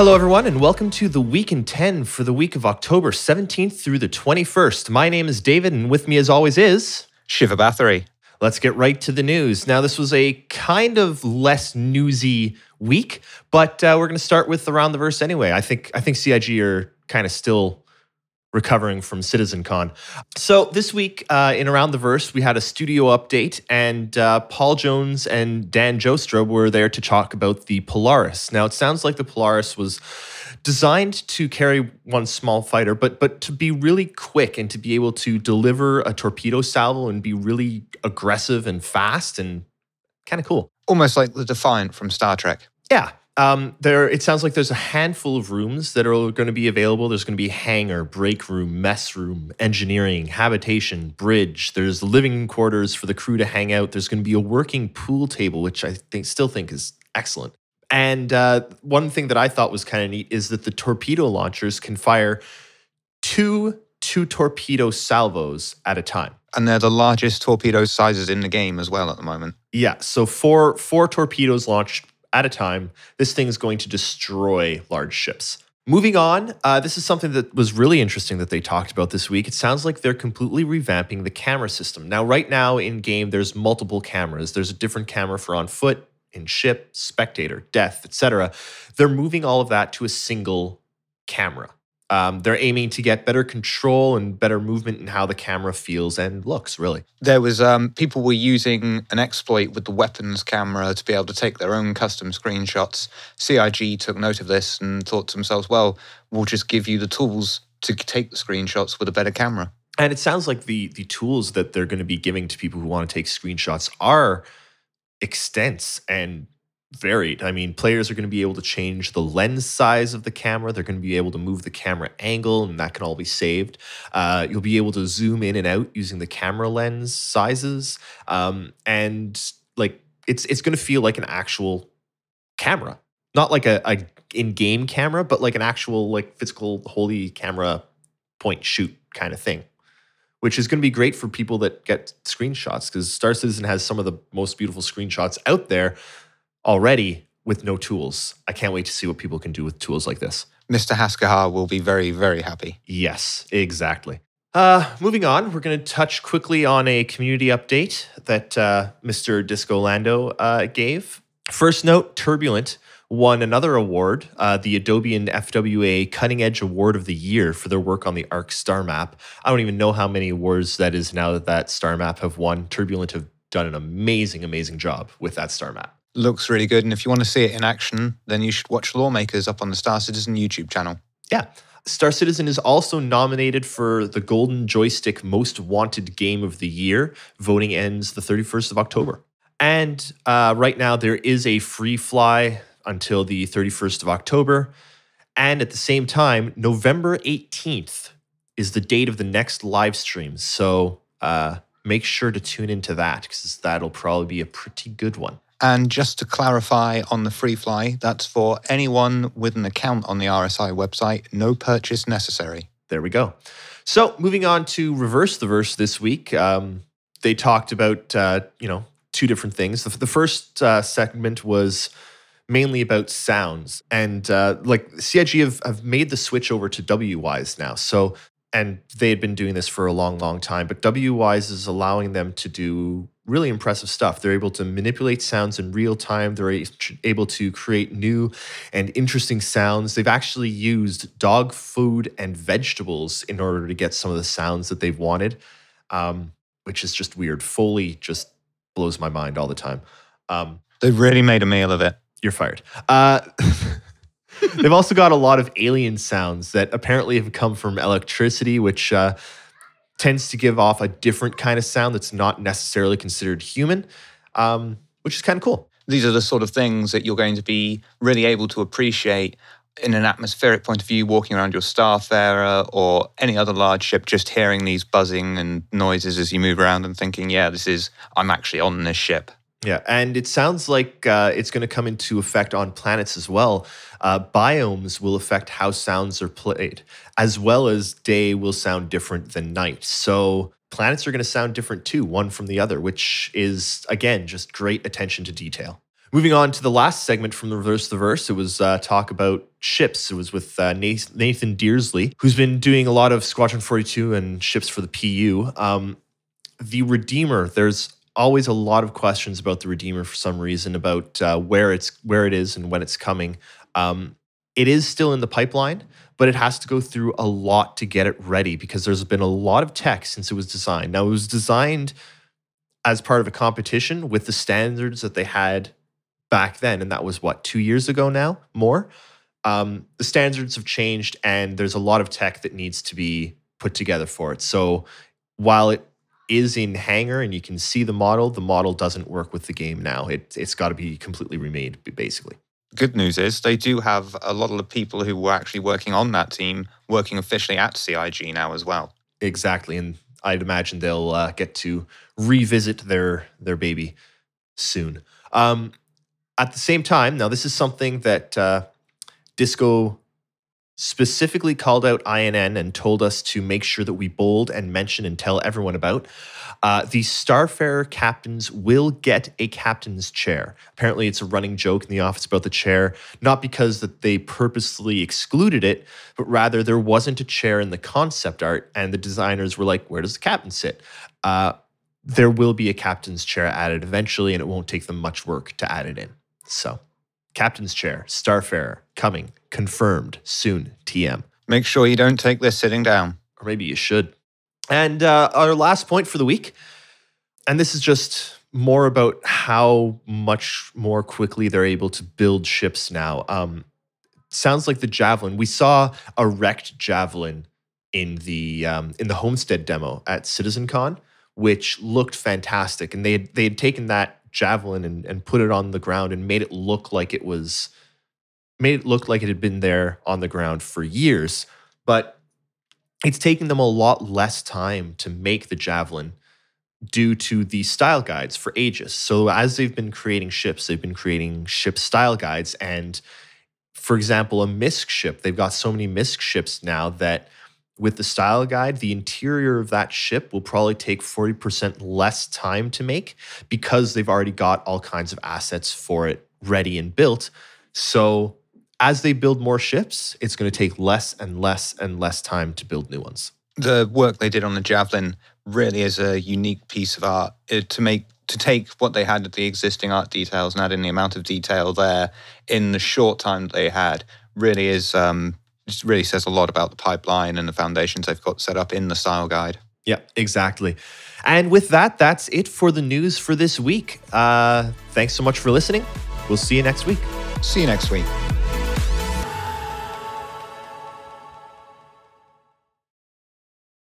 Hello, everyone, and welcome to the Week in 10 for the week of October 17th through the 21st. My name is David, and with me, as always, is Shiva Bathory. Let's get right to the news. Now, this was a kind of less newsy week, but uh, we're going to start with around the verse anyway. I think I think CIG are kind of still recovering from CitizenCon. So this week uh, in Around the Verse, we had a studio update, and uh, Paul Jones and Dan Jostra were there to talk about the Polaris. Now, it sounds like the Polaris was designed to carry one small fighter, but but to be really quick and to be able to deliver a torpedo salvo and be really aggressive and fast and kind of cool. Almost like the Defiant from Star Trek. Yeah, um, there, it sounds like there's a handful of rooms that are going to be available. There's going to be hangar, break room, mess room, engineering, habitation, bridge. There's living quarters for the crew to hang out. There's going to be a working pool table, which I think still think is excellent. And uh, one thing that I thought was kind of neat is that the torpedo launchers can fire two two torpedo salvos at a time. And they're the largest torpedo sizes in the game as well at the moment. Yeah, so four four torpedoes launched at a time. This thing is going to destroy large ships. Moving on, uh, this is something that was really interesting that they talked about this week. It sounds like they're completely revamping the camera system. Now, right now in game, there's multiple cameras. There's a different camera for on foot, in ship, spectator, death, etc. They're moving all of that to a single camera. Um, they're aiming to get better control and better movement in how the camera feels and looks. Really, there was um, people were using an exploit with the weapons camera to be able to take their own custom screenshots. CIG took note of this and thought to themselves, "Well, we'll just give you the tools to take the screenshots with a better camera." And it sounds like the the tools that they're going to be giving to people who want to take screenshots are extensive and varied. I mean, players are going to be able to change the lens size of the camera. They're going to be able to move the camera angle, and that can all be saved. Uh, you'll be able to zoom in and out using the camera lens sizes, um, and like it's it's going to feel like an actual camera, not like a, a in-game camera, but like an actual like physical holy camera point shoot kind of thing which is going to be great for people that get screenshots because Star Citizen has some of the most beautiful screenshots out there already with no tools. I can't wait to see what people can do with tools like this. Mr. Haskahar will be very, very happy. Yes, exactly. Uh, moving on, we're going to touch quickly on a community update that uh, Mr. Disco Lando uh, gave. First note Turbulent won another award, uh, the Adobe and FWA Cutting Edge Award of the Year for their work on the ARK star map. I don't even know how many awards that is now that that star map have won. Turbulent have done an amazing, amazing job with that star map looks really good. And if you want to see it in action, then you should watch Loremakers up on the Star Citizen YouTube channel. Yeah. Star Citizen is also nominated for the Golden Joystick Most Wanted Game of the Year. Voting ends the 31st of October. And uh, right now, there is a free fly until the 31st of October. And at the same time, November 18th is the date of the next live stream. So uh, make sure to tune into that because that'll probably be a pretty good one. And just to clarify on the free fly, that's for anyone with an account on the RSI website, no purchase necessary. There we go. So moving on to reverse the verse this week, um, they talked about uh, you know two different things. The, the first uh, segment was mainly about sounds, and uh, like CIG have, have made the switch over to Wwise now. So and they had been doing this for a long, long time. But Wwise is allowing them to do really impressive stuff. They're able to manipulate sounds in real time. They're able to create new and interesting sounds. They've actually used dog food and vegetables in order to get some of the sounds that they've wanted, um, which is just weird. Foley just blows my mind all the time. Um, They've really made a meal of it. You're fired. Uh, They've also got a lot of alien sounds that apparently have come from electricity, which uh, tends to give off a different kind of sound that's not necessarily considered human, um, which is kind of cool. These are the sort of things that you're going to be really able to appreciate in an atmospheric point of view, walking around your Starfarer or any other large ship, just hearing these buzzing and noises as you move around and thinking, yeah, this is, I'm actually on this ship. Yeah, and it sounds like uh, it's going to come into effect on planets as well. Uh, biomes will affect how sounds are played, as well as day will sound different than night. So planets are going to sound different too, one from the other, which is, again, just great attention to detail. Moving on to the last segment from the Reverse the Verse, it was uh, talk about ships. It was with uh, Nathan Dearsley, who's been doing a lot of Squadron 42 and ships for the PU. Um, the Redeemer, there's always a lot of questions about the Redeemer for some reason about uh, where it's where it is and when it's coming. Um, it is still in the pipeline, but it has to go through a lot to get it ready because there's been a lot of tech since it was designed. Now it was designed as part of a competition with the standards that they had back then, and that was what two years ago now, more. Um, the standards have changed, and there's a lot of tech that needs to be put together for it. So while it is in hangar and you can see the model, the model doesn't work with the game now. It, it's got to be completely remade, basically. Good news is they do have a lot of the people who were actually working on that team working officially at CIG now as well. Exactly, and I'd imagine they'll uh, get to revisit their their baby soon. Um, at the same time, now this is something that uh, Disco specifically called out INN and told us to make sure that we bold and mention and tell everyone about. Uh, the Starfarer captains will get a captain's chair. Apparently, it's a running joke in the office about the chair, not because that they purposely excluded it, but rather there wasn't a chair in the concept art, and the designers were like, "Where does the captain sit?" Uh, there will be a captain's chair added eventually, and it won't take them much work to add it in. So, captain's chair, Starfarer, coming, confirmed soon. TM. Make sure you don't take this sitting down. Or maybe you should. And uh, our last point for the week, and this is just more about how much more quickly they're able to build ships now. Um, sounds like the Javelin. We saw a wrecked Javelin in the um, in the Homestead demo at CitizenCon, which looked fantastic, and they had, they had taken that javelin and, and put it on the ground and made it look like it was made it look like it had been there on the ground for years. But it's taken them a lot less time to make the javelin due to the style guides for ages. So as they've been creating ships they've been creating ship style guides. And for example a MISC ship they've got so many MISC ships now that with the style guide, the interior of that ship will probably take 40% less time to make because they've already got all kinds of assets for it ready and built. So as they build more ships, it's going to take less and less and less time to build new ones. The work they did on the Javelin really is a unique piece of art uh, to make to take what they had at the existing art details and add in the amount of detail there in the short time that they had really is um, just really says a lot about the pipeline and the foundations they've got set up in the style guide. Yeah, exactly. And with that, that's it for the news for this week. Uh, thanks so much for listening. We'll see you next week. See you next week.